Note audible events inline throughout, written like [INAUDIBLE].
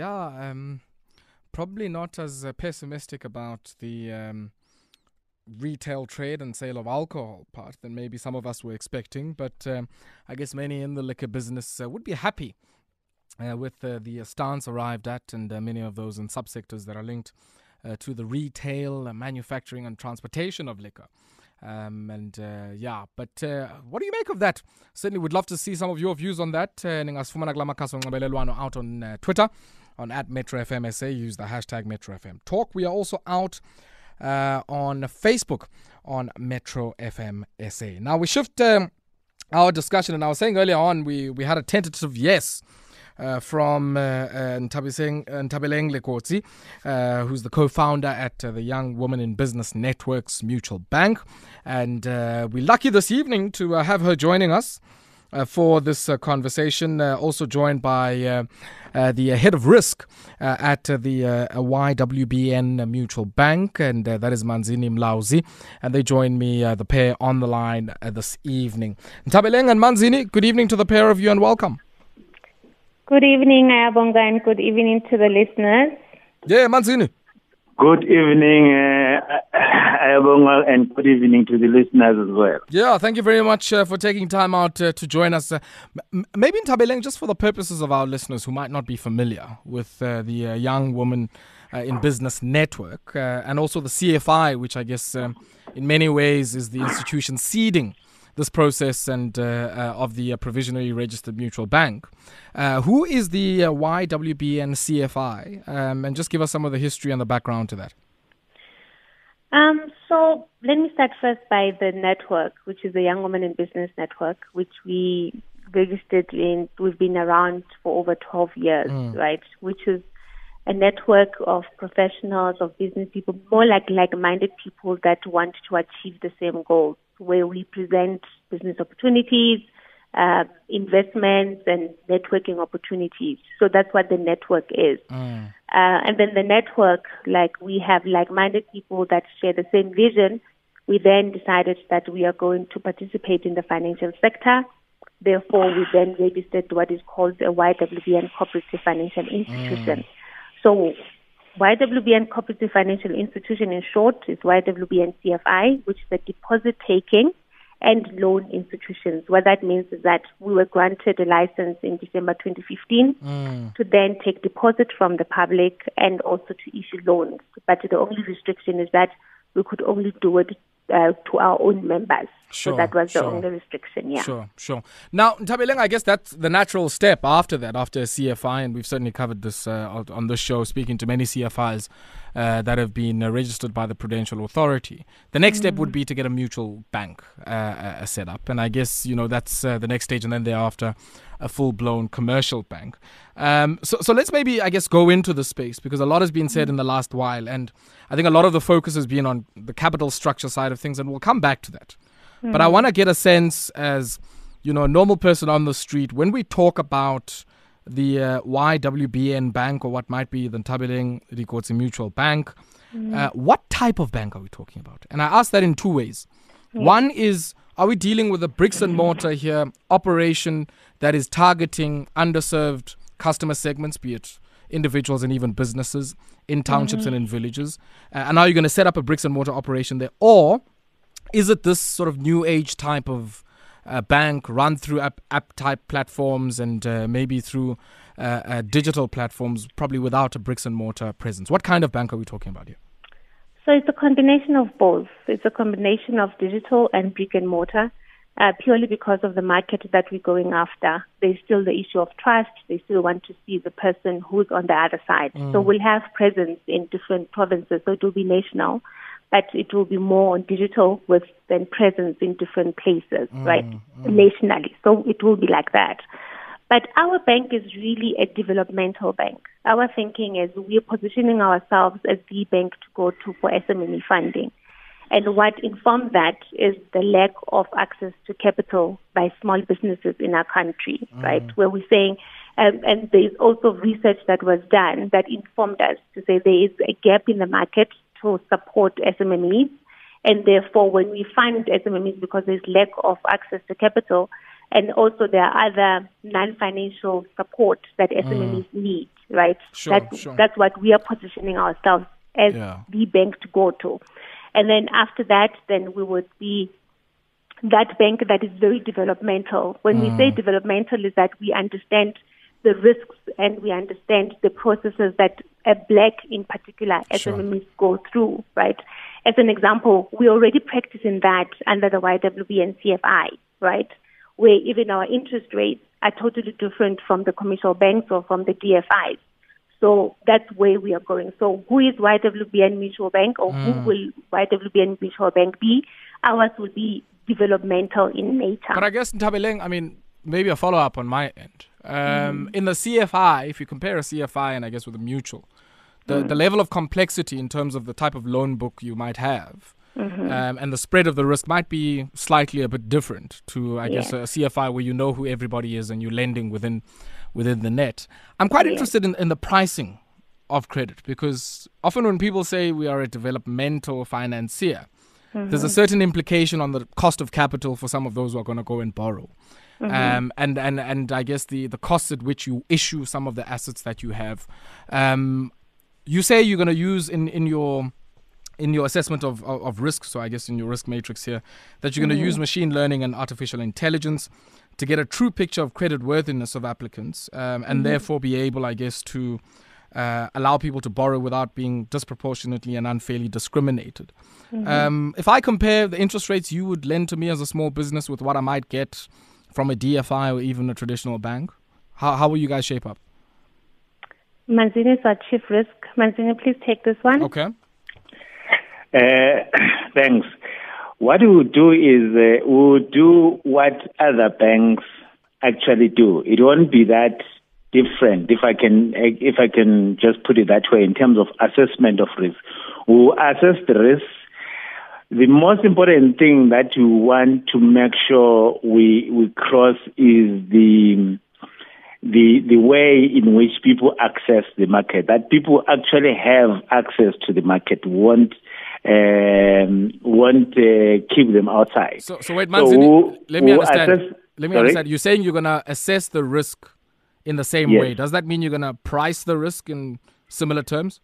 Yeah, um, probably not as uh, pessimistic about the um, retail trade and sale of alcohol part than maybe some of us were expecting. But um, I guess many in the liquor business uh, would be happy uh, with uh, the stance arrived at, and uh, many of those in subsectors that are linked uh, to the retail, manufacturing, and transportation of liquor. Um, and uh, yeah, but uh, what do you make of that? Certainly we'd love to see some of your views on that. Uh, out on Twitter on at Metro FM SA. Use the hashtag Metro FM Talk. We are also out uh, on Facebook on Metro FM SA. Now we shift um, our discussion, and I was saying earlier on we we had a tentative yes. Uh, from uh, uh, Ntabiseng- uh, Likotsi, uh, who's the co-founder at uh, the Young Women in Business Networks Mutual Bank, and uh, we're lucky this evening to have her joining us uh, for this uh, conversation. Uh, also joined by uh, uh, the uh, head of risk uh, at uh, the uh, YWBN Mutual Bank, and uh, that is Manzini Mlauzi. And they join me, uh, the pair, on the line uh, this evening. Nthabeleng and Manzini, good evening to the pair of you, and welcome. Good evening, Ayabonga, and good evening to the listeners. Yeah, Manzini. Good evening, uh, [COUGHS] and good evening to the listeners as well. Yeah, thank you very much uh, for taking time out uh, to join us. Uh, m- maybe Nthabeleng, just for the purposes of our listeners who might not be familiar with uh, the uh, Young Woman uh, in Business Network and also the CFI, which I guess um, in many ways is the institution seeding this process and uh, uh, of the uh, provisionally registered mutual bank. Uh, who is the uh, YWBN CFI? Um, and just give us some of the history and the background to that. Um, so let me start first by the network, which is the Young Women in Business Network, which we registered in. We've been around for over 12 years, Mm. right? Which is a network of professionals, of business people, more like like-minded people that want to achieve the same goals, where we present business opportunities, uh, investments, and networking opportunities. So that's what the network is. Mm. Uh, and then the network, like we have like-minded people that share the same vision. We then decided that we are going to participate in the financial sector. Therefore, we then registered what is called a YWBN Cooperative Financial Institution. So, YWBN Cooperative Financial Institution, in short, is YWBN CFI, which is a deposit-taking and loan institutions. What that means is that we were granted a license in December 2015 Mm. to then take deposit from the public and also to issue loans. But the only restriction is that we could only do it uh, to our own members. Sure, so that was the sure. only restriction, yeah. Sure, sure. Now, Nthabeleng, I guess that's the natural step after that, after CFI, and we've certainly covered this uh, on- on this show, speaking to many CFIs uh, that have been uh, registered by the Prudential Authority. The next step would be to get a mutual bank uh, uh, set up, and I guess you know that's uh, the next stage, and then thereafter, a full-blown commercial bank. Um, so, so let's maybe, I guess, go into the space because a lot has been said in the last while, and I think a lot of the focus has been on the capital structure side of things, and we'll come back to that. But I want to get a sense as, you know, a normal person on the street, when we talk about the uh, YWBN bank or what might be the Nthabeleng Likotsi Mutual Bank, uh, what type of bank are we talking about? And I ask that in two ways. One is, are we dealing with a bricks and mortar here operation that is targeting underserved customer segments, be it individuals and even businesses in townships and in villages? Uh, and are you going to set up a bricks and mortar operation there? Or is it this sort of new age type of uh, bank run through app, app type platforms and uh, maybe through uh, uh, digital platforms, probably without a bricks and mortar presence? What kind of bank are we talking about here? So it's a combination of both. It's a combination of digital and brick and mortar, uh, purely because of the market that we're going after. There's still the issue of trust. They still want to see the person who's on the other side. So we'll have presence in different provinces. So it will be national, but it will be more on digital with then presence in different places, mm, right? Mm. Nationally. So it will be like that. But our bank is really a developmental bank. Our thinking is we are positioning ourselves as the bank to go to for SME funding. And what informs that is the lack of access to capital by small businesses in our country, mm. right? Where we're saying, um, and there's also research that was done that informed us to say there is a gap in the market to support SMEs. And therefore, when we fund SMEs because there's lack of access to capital, And also there are other non-financial support that SMMEs mm. need, right? Sure, that's, sure. that's what we are positioning ourselves as yeah. the bank to go to. And then after that, then we would be that bank that is very developmental. When mm. we say developmental is that we understand the risks and we understand the processes that a black in particular sure. SMMEs go through, right? As an example, we already practicing that under the YWBN CFI, right? Where even our interest rates are totally different from the commercial banks or from the DFIs. So that's where we are going. So who is YWBN Mutual Bank or mm. who will YWBN Mutual Bank be? Ours will be developmental in nature. But I guess Nthabeleng, I mean, maybe a follow up on my end. Um, mm. In the CFI, if you compare a CFI and I guess with a mutual, the, mm. the level of complexity in terms of the type of loan book you might have mm-hmm. um, and the spread of the risk might be slightly a bit different to, I yeah. guess, a CFI where you know who everybody is and you're lending within within the net. I'm quite yeah. interested in, in the pricing of credit because often when people say we are a developmental financier, mm-hmm. there's a certain implication on the cost of capital for some of those who are going to go and borrow. Mm-hmm. Um, and, and, and I guess the, the cost at which you issue some of the assets that you have. Um, you say you're going to use in, in your in your assessment of, of, of, risk, so I guess in your risk matrix here, that you're going to mm-hmm. use machine learning and artificial intelligence to get a true picture of credit worthiness of applicants um, and mm-hmm. therefore be able, I guess, to uh, allow people to borrow without being disproportionately and unfairly discriminated. Mm-hmm. Um, if I compare the interest rates you would lend to me as a small business with what I might get from a DFI or even a traditional bank, how, how will you guys shape up? Manzini is our chief risk. Manzini, please take this one. Okay. Uh, [COUGHS] thanks. What we will do is uh, we will do what other banks actually do. It won't be that different, if I can, if I can just put it that way, in terms of assessment of risk. We assess the risk. The most important thing that we want to make sure we we cross is the the the way in which people access the market. That people actually have access to the market. Won't um, won't uh, keep them outside. So, so wait, Manzini, so let me understand. Assess, let me sorry? understand. You're saying you're going to assess the risk in the same yes. way. Does that mean you're going to price the risk in similar terms?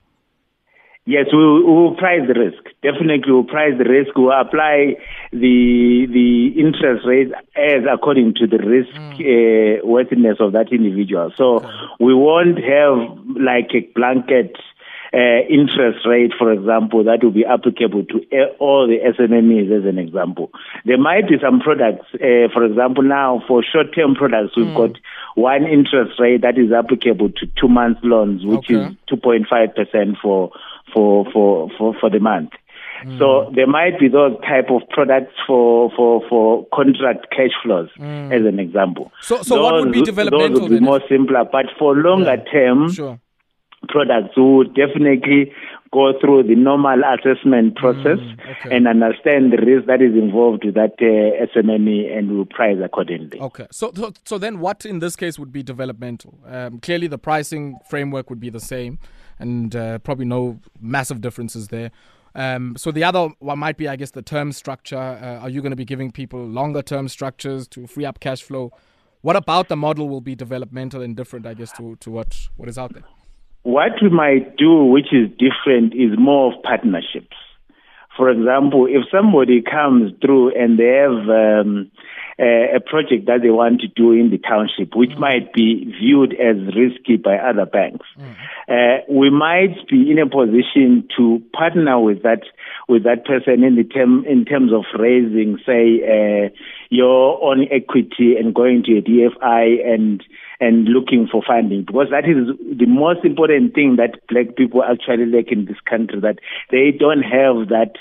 Yes, we will, we will price the risk. Definitely, we'll price the risk. We'll apply the the interest rate as according to the risk mm. uh, worthiness of that individual. So okay. we won't have like a blanket uh, interest rate, for example, that will be applicable to all the SMMEs as an example. There might be some products, uh, for example, now for short-term products, we've mm. got one interest rate that is applicable to two month loans, which okay. is 2.5% for, for, for, for, for the month. Mm. So there might be those type of products for for, for contract cash flows, mm. as an example. So, so those, what would be developmental? Those would be more simpler, but for longer yeah. term, sure products who would definitely go through the normal assessment process mm, okay. and understand the risk that is involved with that uh, SMME and will price accordingly. Okay. So, so, so then what in this case would be developmental? Um, clearly, the pricing framework would be the same and uh, probably no massive differences there. Um, so the other one might be, I guess, the term structure. Uh, are you going to be giving people longer term structures to free up cash flow? What about the model will be developmental and different, I guess, to, to what, what is out there? What we might do, which is different, is more of partnerships. For example, if somebody comes through and they have um, a, a, project that they want to do in the township, which mm. might be viewed as risky by other banks, mm. uh, we might be in a position to partner with that with that person in the term in terms of raising, say, uh, your own equity and going to a DFI and and looking for funding because that is the most important thing that black people actually lack in this country that they don't have that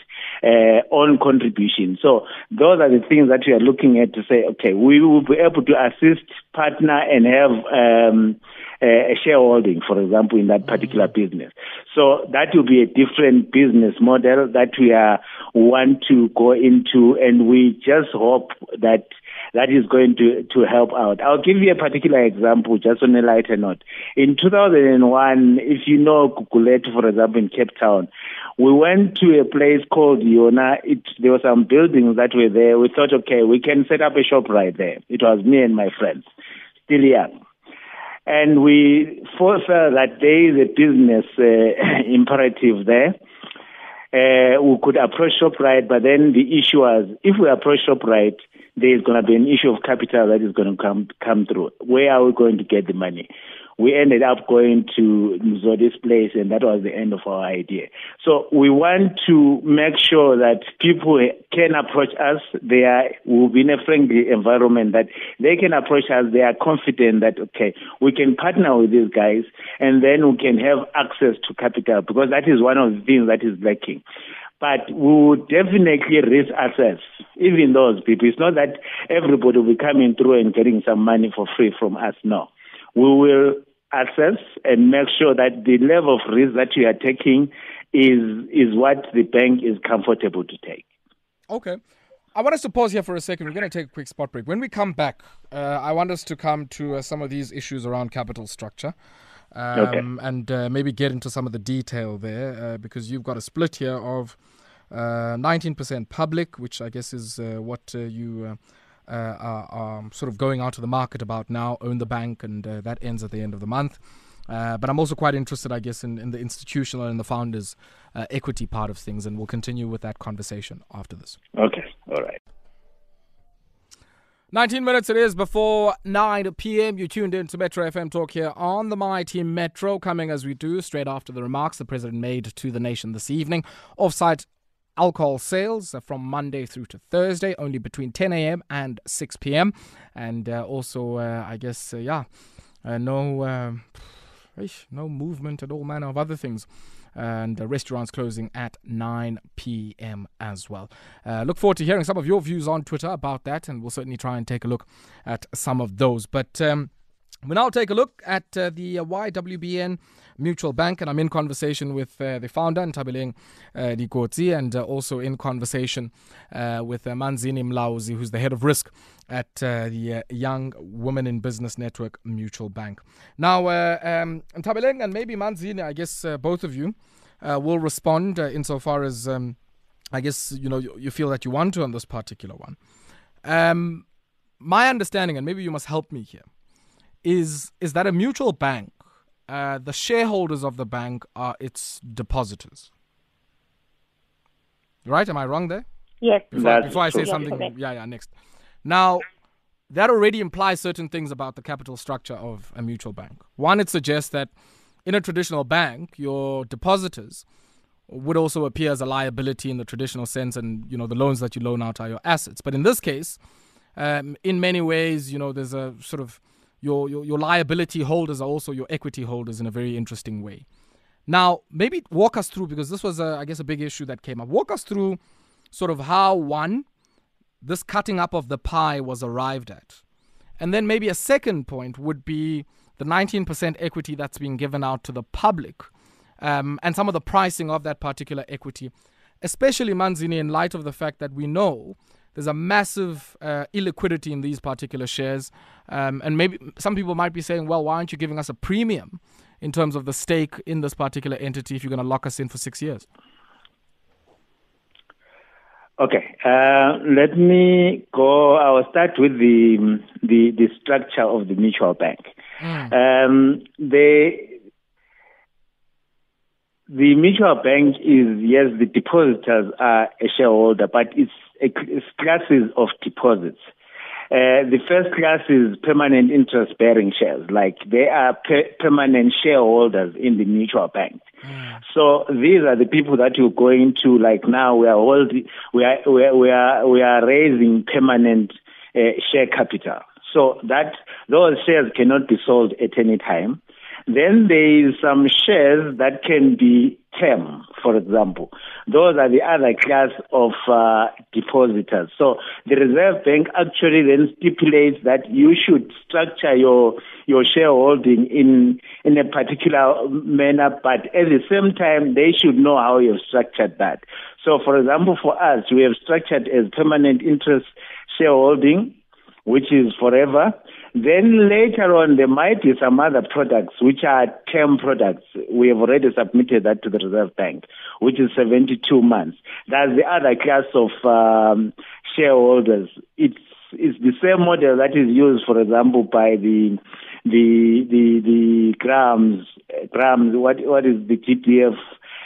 uh, own contribution. So those are the things that we are looking at to say, okay, we will be able to assist, partner, and have um, a shareholding, for example, in that particular business. So that will be a different business model that we are want to go into, and we just hope that that is going to, to help out. I'll give you a particular example just on a lighter note. In 2001, if you know Gugulethu, for example, in Cape Town, we went to a place called Yona. It, there were some buildings that were there. We thought, okay, we can set up a shop right there. It was me and my friends, still young. And we felt that there is a business uh, [LAUGHS] imperative there uh, we could approach ShopRite, but then the issue was if we approach ShopRite, there is going to be an issue of capital that is going to come come through. Where are we going to get the money? We ended up going to Mzodi's place, and that was the end of our idea. So we want to make sure that people can approach us. They are will be in a friendly environment that they can approach us. They are confident that okay, we can partner with these guys, and then we can have access to capital because that is one of the things that is lacking but we would definitely risk ourselves, even those people. It's not that everybody will be coming through and getting some money for free from us. No we will assess and make sure that the level of risk that you are taking is is what the bank is comfortable to take. Okay. I want us to pause here for a second. We're going to take a quick spot break. When we come back, uh, I want us to come to uh, some of these issues around capital structure. Um, okay. And uh, maybe get into some of the detail there uh, because you've got a split here of 19% uh, public, which I guess is uh, what you uh, are, are, sort of going out to the market about now, own the bank, and uh, that ends at the end of the month. Uh, but I'm also quite interested, I guess, in, in the institutional and the founders' uh, equity part of things, and we'll continue with that conversation after this. Okay, all right. 19 minutes it is before 9 p.m. You tuned in to Metro FM Talk here on the Mighty Metro, coming as we do straight after the remarks the President made to the nation this evening. Offsite alcohol sales from Monday through to Thursday, only between 10 a.m. and 6 p.m. And uh, also, uh, I guess, uh, yeah, uh, no, um, no movement and all manner of other things. And restaurants closing at 9 p.m. as well. Uh, look forward to hearing some of your views on Twitter about that, and we'll certainly try and take a look at some of those. But um, We'll now take a look at uh, the uh, YWBN Mutual Bank, and I'm in conversation with uh, the founder, Nthabeleng uh, and uh, also in conversation uh, with uh, Manzini Mlauzi, who's the head of risk at the Young Women in Business Network Mutual Bank. Now, um, and maybe Manzini, I guess both of you will respond insofar as um, I guess you know you, you, feel that you want to on this particular one. Um, my understanding, and maybe you must help me here is is that a mutual bank, uh, the shareholders of the bank are its depositors. Right? Am I wrong there? Yes. Before, before I say yes, something, correct. yeah, yeah. Next, now that already implies certain things about the capital structure of a mutual bank. One, it suggests that in a traditional bank, your depositors would also appear as a liability in the traditional sense, and you know the loans that you loan out are your assets. But in this case, um, in many ways, you know, there's a sort of your, your, your liability holders are also your equity holders in a very interesting way. Now, maybe walk us through, because this was, a, I guess, a big issue that came up. Walk us through sort of how, one, this cutting up of the pie was arrived at. And then maybe a second point would be the 19% equity that's being given out to the public um, and some of the pricing of that particular equity, especially Manzini, in light of the fact that we know there's a massive uh, illiquidity in these particular shares. Um, and maybe some people might be saying, well, why aren't you giving us a premium in terms of the stake in this particular entity if you're going to lock us in for six years? Okay, uh, let me go. I will start with the the, the structure of the mutual bank. Mm. Um, the the mutual bank is yes, the depositors are a shareholder, but it's a classes of deposits. Uh, the first class is permanent interest bearing shares, like they are per- permanent shareholders in the mutual bank. Mm. So these are the people that you're going to, like now we are holding, we are, we are, we are, we are raising permanent uh, share capital. So that those shares cannot be sold at any time. Then there is some shares that can be term, for example. Those are the other class of uh, depositors. So the Reserve Bank actually then stipulates that you should structure your your shareholding in in a particular manner, but at the same time they should know how you've structured that. So, for example, for us, we have structured as permanent interest shareholding, which is forever. Then later on, there might be some other products which are term products. We have already submitted that to the Reserve Bank, which is 72 months. That's the other class of um, shareholders. It's it's the same model that is used, for example, by the the the the Grams Grams. What what is the GBS?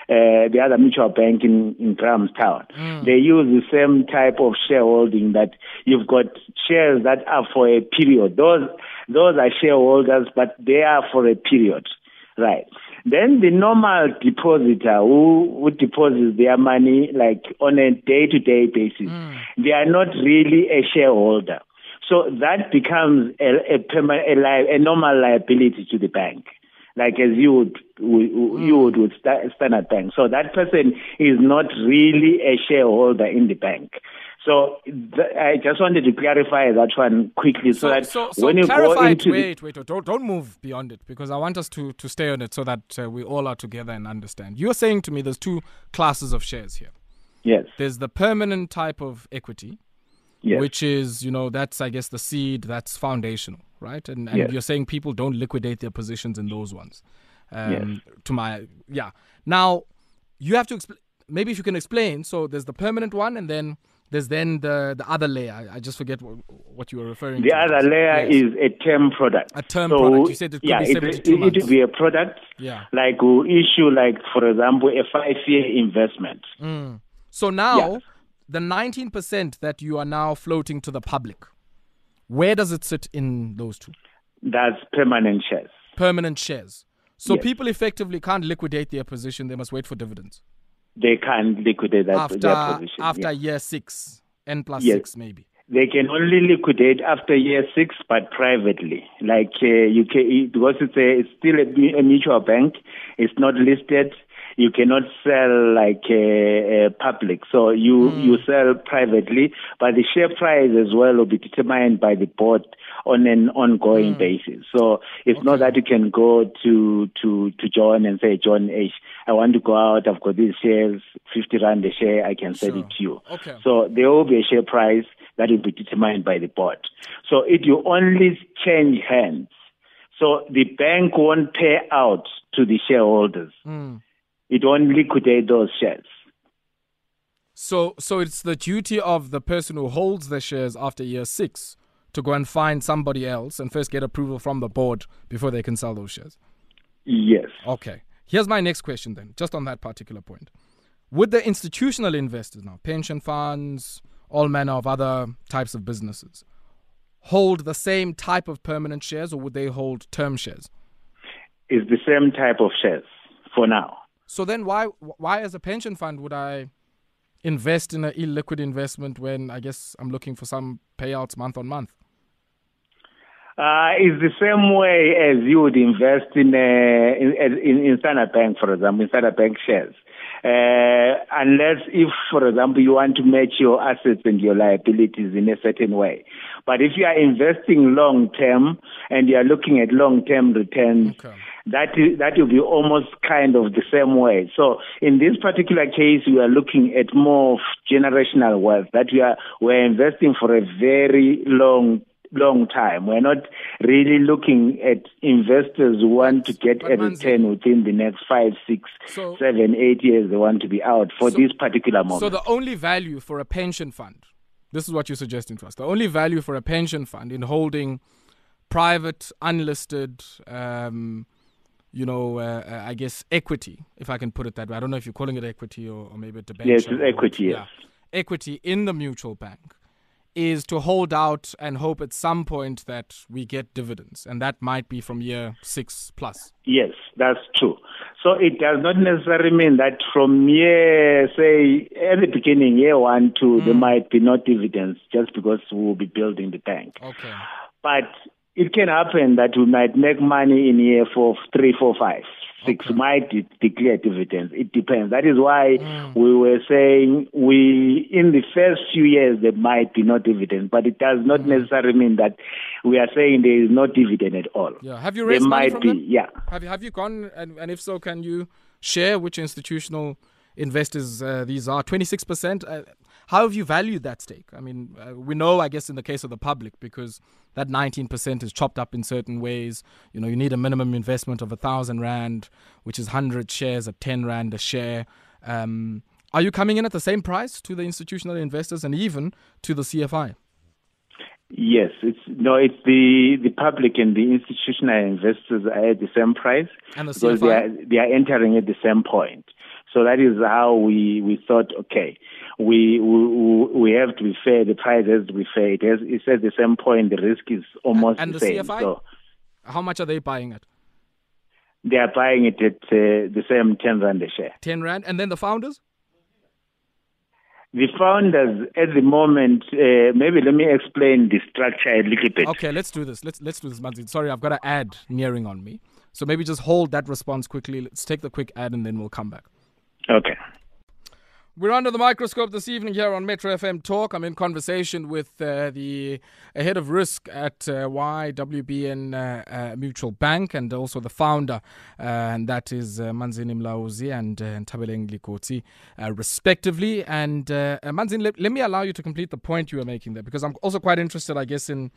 Uh, the other mutual bank in, in Grahamstown. Mm. They use the same type of shareholding that you've got shares that are for a period. Those, those are shareholders, but they are for a period. Right. Then the normal depositor who, who deposits their money like on a day to day basis, mm. they are not really a shareholder. So that becomes a, a, a, li- a normal liability to the bank like as you would you would with Standard Bank. So that person is not really a shareholder in the bank. So th- I just wanted to clarify that one quickly, so, so that so, so when you go into wait, wait, wait, don't don't move beyond it because I want us to to stay on it so that uh, we all are together and understand. You're saying to me there's two classes of shares here. Yes. There's the permanent type of equity, yes. which is you know that's I guess the seed that's foundational right? And, and yes. you're saying people don't liquidate their positions in those ones. Um, yes. To my yeah. Now you have to explain. Maybe if you can explain. So there's the permanent one, and then there's then the the other layer. I, just forget what, what, you were referring the to. The other layer yes. is a term product. A term so, product. You said it could yeah, be 72 it, months. It would be a product. Yeah. Like we issue, like for example, a five year investment. Mm. So now. Yeah. The 19% that you are now floating to the public, where does it sit in those two? That's permanent shares. Permanent shares. So yes. people effectively can't liquidate their position; they must wait for dividends. They can't liquidate that, after, their position after yes. year six, n plus yes. six, maybe. They can only liquidate after year six, but privately. Like uh, you can, because it's a it's still a, a mutual bank. It's not listed you cannot sell like a, a public. So you mm. you sell privately, but the share price as well will be determined by the board on an ongoing mm. basis. So it's okay. not that you can go to to to John and say, John, H, I want to go out. I've got these shares, fifty rand a share. I can sell sure. it to you. Okay. So there will be a share price that will be determined by the board. So it will only change hands. So the bank won't pay out to the shareholders. Mm it won't liquidate those shares. So, so it's the duty of the person who holds the shares after year six to go and find somebody else and first get approval from the board before they can sell those shares. Yes. Okay. Here's my next question then, just on that particular point. Would the institutional investors now, pension funds, all manner of other types of businesses, hold the same type of permanent shares or would they hold term shares? It's the same type of shares for now. So then, why why as a pension fund would I invest in an illiquid investment when I guess I'm looking for some payouts month on month? Uh, it's the same way as you would invest in, uh, in, in, in Standard Bank, for example, in Standard Bank shares. Uh, unless if, for example, you want to match your assets and your liabilities in a certain way. But if you are investing long term and you are looking at long term returns, okay. That that will be almost kind of the same way. So in this particular case, we are looking at more generational wealth that we are we're investing for a very long long time. We're not really looking at investors who want to get a return within the next five, six, so, seven, eight years. They want to be out for so, this particular moment. So the only value for a pension fund, this is what you're suggesting to us. The only value for a pension fund in holding private, unlisted. Um, you know, uh, uh I guess equity, if I can put it that way. I don't know if you're calling it equity or, or maybe a debate. Yes, it's equity. Yes. Yeah. Equity in the mutual bank is to hold out and hope at some point that we get dividends, and that might be from year six plus. Yes, that's true. So it does not necessarily mean that from year, say, at the beginning, year one, two, mm. there might be no dividends just because we will be building the bank. Okay. But it can happen that we might make money in year four, three, four, five, six. Okay. Might de- declare dividends. It depends. That is why Mm. we were saying we in the first few years there might be no dividend, but it does not Mm. necessarily mean that we are saying there is no dividend at all. Yeah. Have you There raised money might from be, them? yeah. Have you have you gone and, and if so, can you share which institutional investors uh, these are? Twenty six percent. How have you valued that stake? I mean, uh, we know, I guess, in the case of the public, because that nineteen percent is chopped up in certain ways. You know, you need a minimum investment of a thousand rand, which is hundred shares at ten rand a share. Um, are you coming in at the same price to the institutional investors and even to the CFI? Yes, it's no, it's the the public and the institutional investors are at the same price And the because they are they are entering at the same point. So that is how we we thought. Okay, we we we have to be fair. The price has to be fair. It has it's at the same point. The risk is almost and the the same. CFI? So How much are they buying it? they are buying it at uh, the same ten rand a share. Ten rand, and then the founders? The founders at the moment, uh, maybe let me explain the structure a little bit. Okay, let's do this. Let's let's do this, Manzi. Sorry, I've got an ad nearing on me. So maybe just hold that response quickly. Let's take the quick ad and then we'll come back. Okay. We're under the microscope this evening here on Metro FM Talk. I'm in conversation with uh, the head of risk at uh, YWBN uh, uh, Mutual Bank and also the founder, uh, and that is uh, Manzini Mlauzi and uh, Nthabeleng Likotsi, respectively. And uh, Manzini, let, let me allow you to complete the point you were making there because I'm also quite interested, I guess, in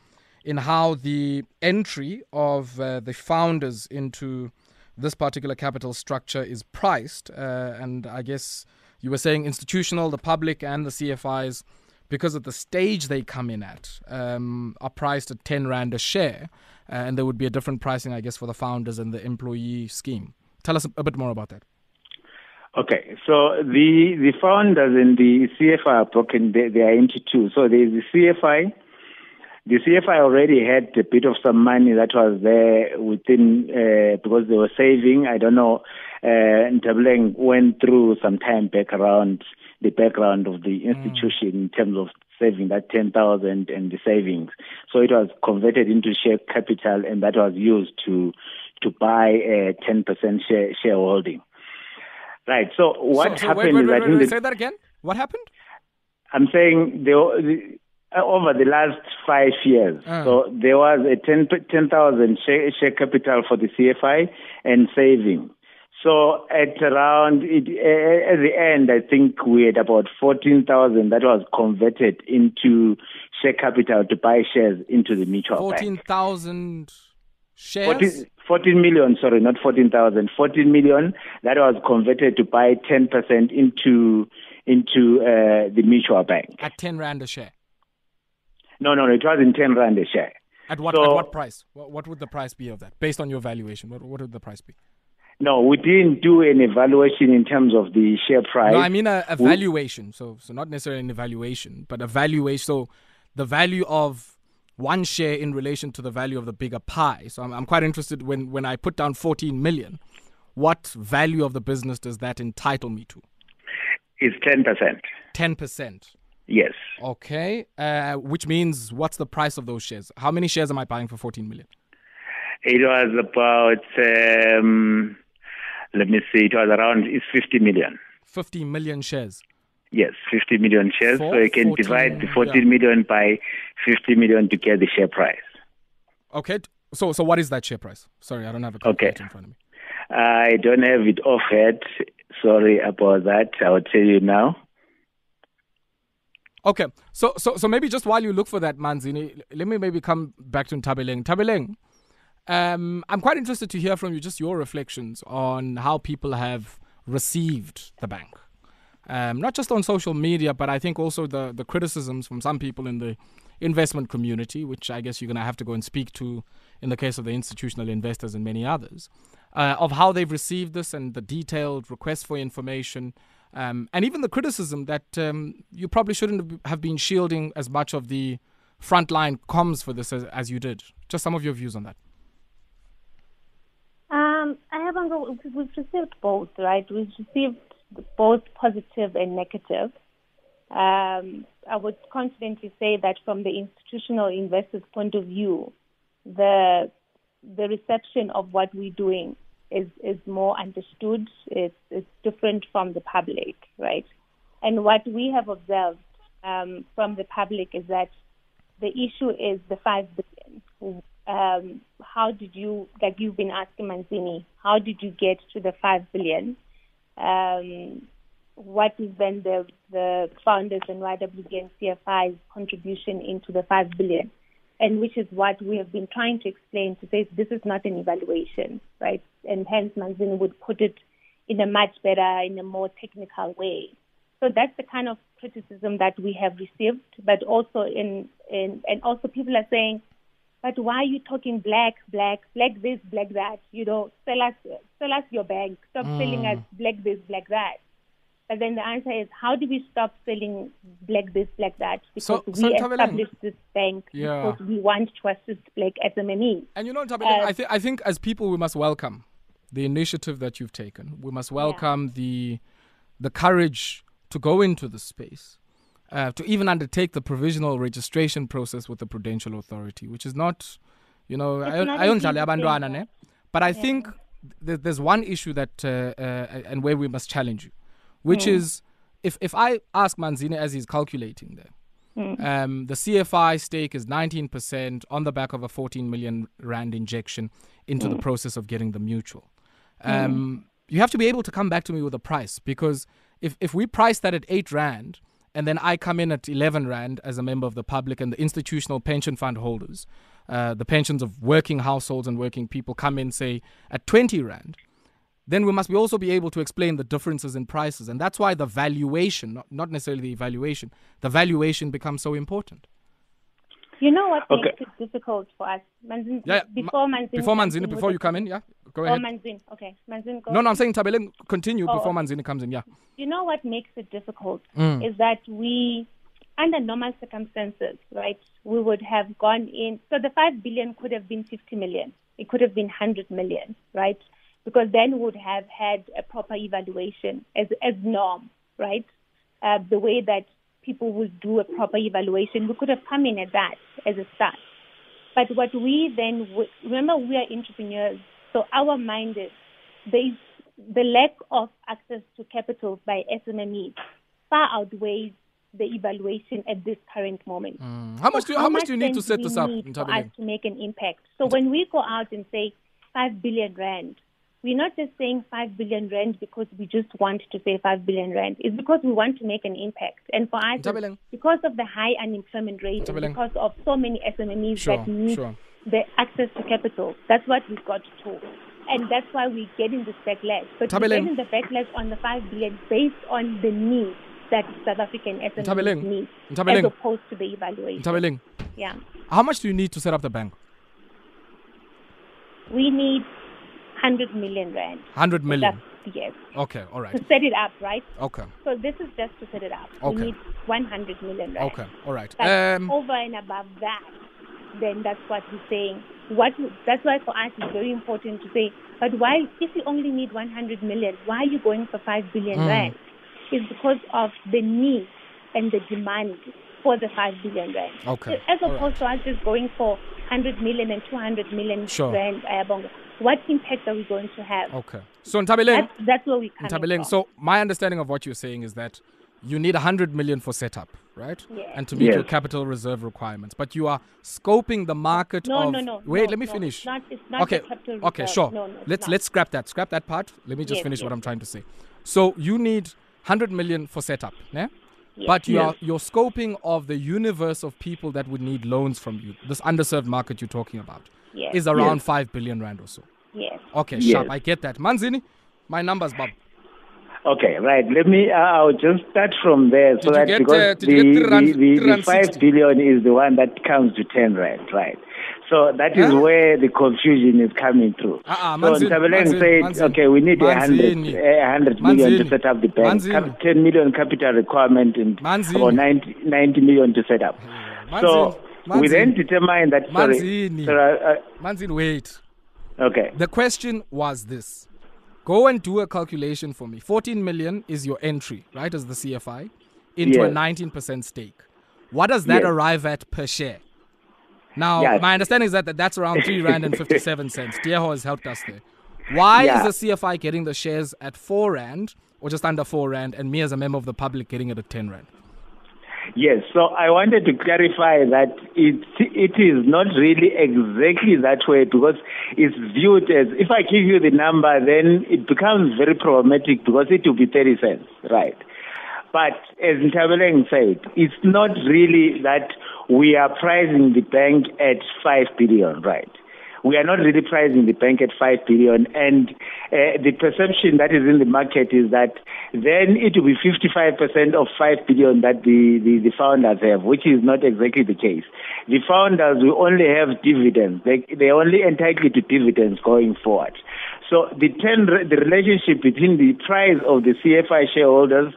in how the entry of the founders into this particular capital structure is priced. Uh, and I guess you were saying institutional, the public, and the CFIs, because of the stage they come in at, um, are priced at 10 Rand a share. Uh, and there would be a different pricing, I guess, for the founders and the employee scheme. Tell us a, bit more about that. Okay, so the the founders and the CFI are broken. They, they are into two. So there is the CFI. The CFI already had a bit of some money that was there within uh, because they were saving. I don't know. Uh, went through some time back around the background of the institution in terms of saving that ten thousand and the savings. So it was converted into share capital, and that was used to to buy a ten percent share shareholding. Right. So what so, so happened wait, wait, is wait, wait, wait, say that again. What happened? I'm saying the, the over the last five years, Ah. so there was a 10 10,000 share, share capital for the CFI and saving. So at around it, uh, at the end, I think we had about 14,000 that was converted into share capital to buy shares into the mutual bank. 14,000 shares? 14, 14 million, sorry, not 14,000, 14 million that was converted to buy 10% into into uh, the mutual bank. At 10 Rand a share. No, no, no. it was in 10 rand a share. At what, So- at what price? What, what would the price be of that? Based on your valuation, what, what would the price be? No, we didn't do an evaluation in terms of the share price. No, I mean a, a We- valuation. So, so not necessarily an evaluation, but a valuation. So, the value of one share in relation to the value of the bigger pie. So, I'm, I'm quite interested when when I put down 14 million. What value of the business does that entitle me to? It's 10%. 10 percent. Yes. Okay, uh, which means what's the price of those shares? How many shares am I buying for 14 million? It was about, um, let me see, it was around, it's 50 million. 50 million shares. Yes, 50 million shares. For so you can 14, divide the yeah. 14 million by 50 million to get the share price. Okay, so so what is that share price? Sorry, I don't have a Okay. calculator in front of me. I don't have it offhand. Sorry about that. I'll tell you now. Okay, so so so maybe just while you look for that, Manzini, let me maybe come back to Tabeleng. Tabeleng, um, I'm quite interested to hear from you just your reflections on how people have received the bank. Um, not just on social media, but I think also the, the criticisms from some people in the investment community, which I guess you're going to have to go and speak to in the case of the institutional investors and many others, uh, of how they've received this and the detailed requests for information, um, and even the criticism that um, you probably shouldn't have been shielding as much of the frontline comms for this as, as you did. Just some of your views on that. Um, I haven't. go- We've received both, right? We've received both positive and negative. Um, I would confidently say that from the institutional investors' point of view, the the reception of what we're doing is is more understood. It's it's different from the public, right? And what we have observed um, from the public is that the issue is the five billion. Um, how did you, like you've been asking Manzini, how did you get to the five billion? Um, what is then the the founders and YWBN CFI's contribution into the five billion? And which is what we have been trying to explain to say this is not an evaluation, right? And hence Manzini would put it in a much better, in a more technical way. So that's the kind of criticism that we have received, but also in, in and also people are saying, but why are you talking black, black, black this, black that? You know, sell us, sell us your bank. Stop mm. selling us black this, black that. But then the answer is, how do we stop selling black this, black that? Because so, we established this bank yeah. because we want to assist black SMMEs. And you know, uh, I, th- I think as people, we must welcome the initiative that you've taken. We must welcome yeah. the the courage to go into the space, uh, to even undertake the provisional registration process with the Prudential Authority, which is not, you know, I don't But I yeah. think th- there's one issue that, uh, uh, and where we must challenge you, which mm. is if, if I ask Manzini as he's calculating there, Mm. Um, the CFI stake is 19% on the back of a 14 million rand injection into mm. the process of getting the mutual. Um, mm. You have to be able to come back to me with a price because if if we price that at eight rand and then I come in at 11 Rand as a member of the public and the institutional pension fund holders, uh, the pensions of working households and working people come in, say, at 20 Rand, then we must be also be able to explain the differences in prices. And that's why the valuation, not, not necessarily the evaluation, the valuation becomes so important. You know what okay. makes it difficult for us? Manzin, yeah, before Manzin. Before Manzini, before you come in, yeah? Go ahead. Oh, Manzin. Okay. Manzin, go No, no, I'm saying Tabeleng, continue oh, before Manzini comes in, yeah. You know what makes it difficult mm. is that we, under normal circumstances, right, we would have gone in. So the 5 billion could have been 50 million. It could have been 100 million, right? Because then we would have had a proper evaluation as, as norm, right? Uh, the way that people will do a proper evaluation. We could have come in at that as a start. But what we then, remember, we are entrepreneurs, so our mind is there is the lack of access to capital by SMEs far outweighs the evaluation at this current moment. Mm. How much do you, how, how much do you need to set this up for us to make an impact? So when we go out and say five billion rand, we're not just saying 5 billion rand because we just want to say 5 billion rand. It's because we want to make an impact. And for us, because of the high unemployment rate, because of so many SMEs sure, that need sure. the access to capital, that's what we've got to do. And that's why we're getting this backlash. But we're getting the backlash on the 5 billion based on the need that South African SMEs need, as opposed to the evaluation. Yeah. How much do you need to set up the bank? We need 100 million rand. 100 million? That's, yes. Okay, all right. To set it up, right? Okay. So this is just to set it up. Okay. We need 100 million rand. Okay, all right. Um, over and above that, then that's what we're saying. What that's why for us it's very important to say. But why, if you only need 100 million, why are you going for 5 billion mm. rand? It's because of the need and the demand for the 5 billion rand. Okay. So as opposed right. to us just going for 100 million and 200 million sure. rand uh, bongo what impact are we going to have? Okay. So Nthabeleng, that's, that's where we come from. So my understanding of what you're saying is that you need 100 million for setup, right? Yes. And to meet yes. your capital reserve requirements. But you are scoping the market no, of No, no, Wait, no, let me no, finish. It's not, it's not okay. okay, sure. No, no, let's not. let's scrap that. Scrap that part. Let me just yes, finish yes. what I'm trying to say. So you need 100 million for setup, yeah? Yes. But you are your scoping of the universe of people that would need loans from you, this underserved market you're talking about, yes. is around five billion rand or so. Yes. Okay, yes. sharp. I get that. Manzini, my numbers, Bob. Okay, right. Let me. Uh, I'll just start from there, so that get, because uh, the, the, the, the five billion is the one that comes to ten rand, right? So that is huh? where the confusion is coming through. Uh-uh, so Tabeleng said, Manzini, okay, we need a hundred, a hundred million to set up the bank, Cap- ten million capital requirement, and about 90, 90 million to set up. So we then determine that. Sorry, Manzini, sorry, uh, uh, Manzini, wait. Okay. The question was this. Go and do a calculation for me. 14 million is your entry, right, as the CFI, into yes. a 19% stake. What does that yes. arrive at per share? Now, my understanding is that that- that's around 3 Rand and 57 [LAUGHS] cents. Diego has helped us there. Why Yeah. is the CFI getting the shares at 4 Rand or just under 4 Rand and me as a member of the public getting it at 10 Rand? Yes, so I wanted to clarify that it it is not really exactly that way because it's viewed as if I give you the number, then it becomes very problematic because it will be 30 cents, right? But as Ntabeleng said, it's not really that we are pricing the bank at 5 billion, right? We are not really pricing the bank at 5 billion and uh, the perception that is in the market is that then it will be 55% of 5 billion that the, the, the founders have, which is not exactly the case. The founders will only have dividends. They, they're only entitled to dividends going forward. So the, 10, the relationship between the price of the CFI shareholders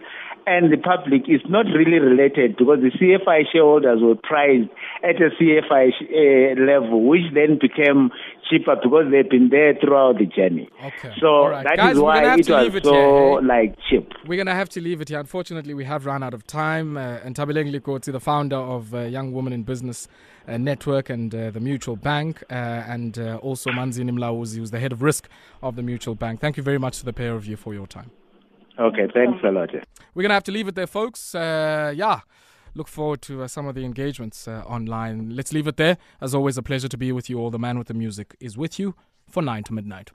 and the public is not really related because the CFI shareholders were priced at a CFI sh- uh, level, which then became cheaper because they've been there throughout the journey. Okay. So right. that is Guys, we're why have it to was leave it so here, like cheap. We're going to have to leave it here. Unfortunately, we have run out of time. Uh, and Nthabeleng Likotsi, the founder of uh, Young Women in Business uh, Network and uh, the Mutual Bank, uh, and uh, also Manzini Mlauzi, who's the head of risk of the Mutual Bank. Thank you very much to the pair of you for your time. Okay, thanks a lot. We're going to have to leave it there, folks. Uh, yeah. Look forward to uh, some of the engagements uh, online. Let's leave it there. As always, a pleasure to be with you all. The man with the music is with you for 9 to midnight.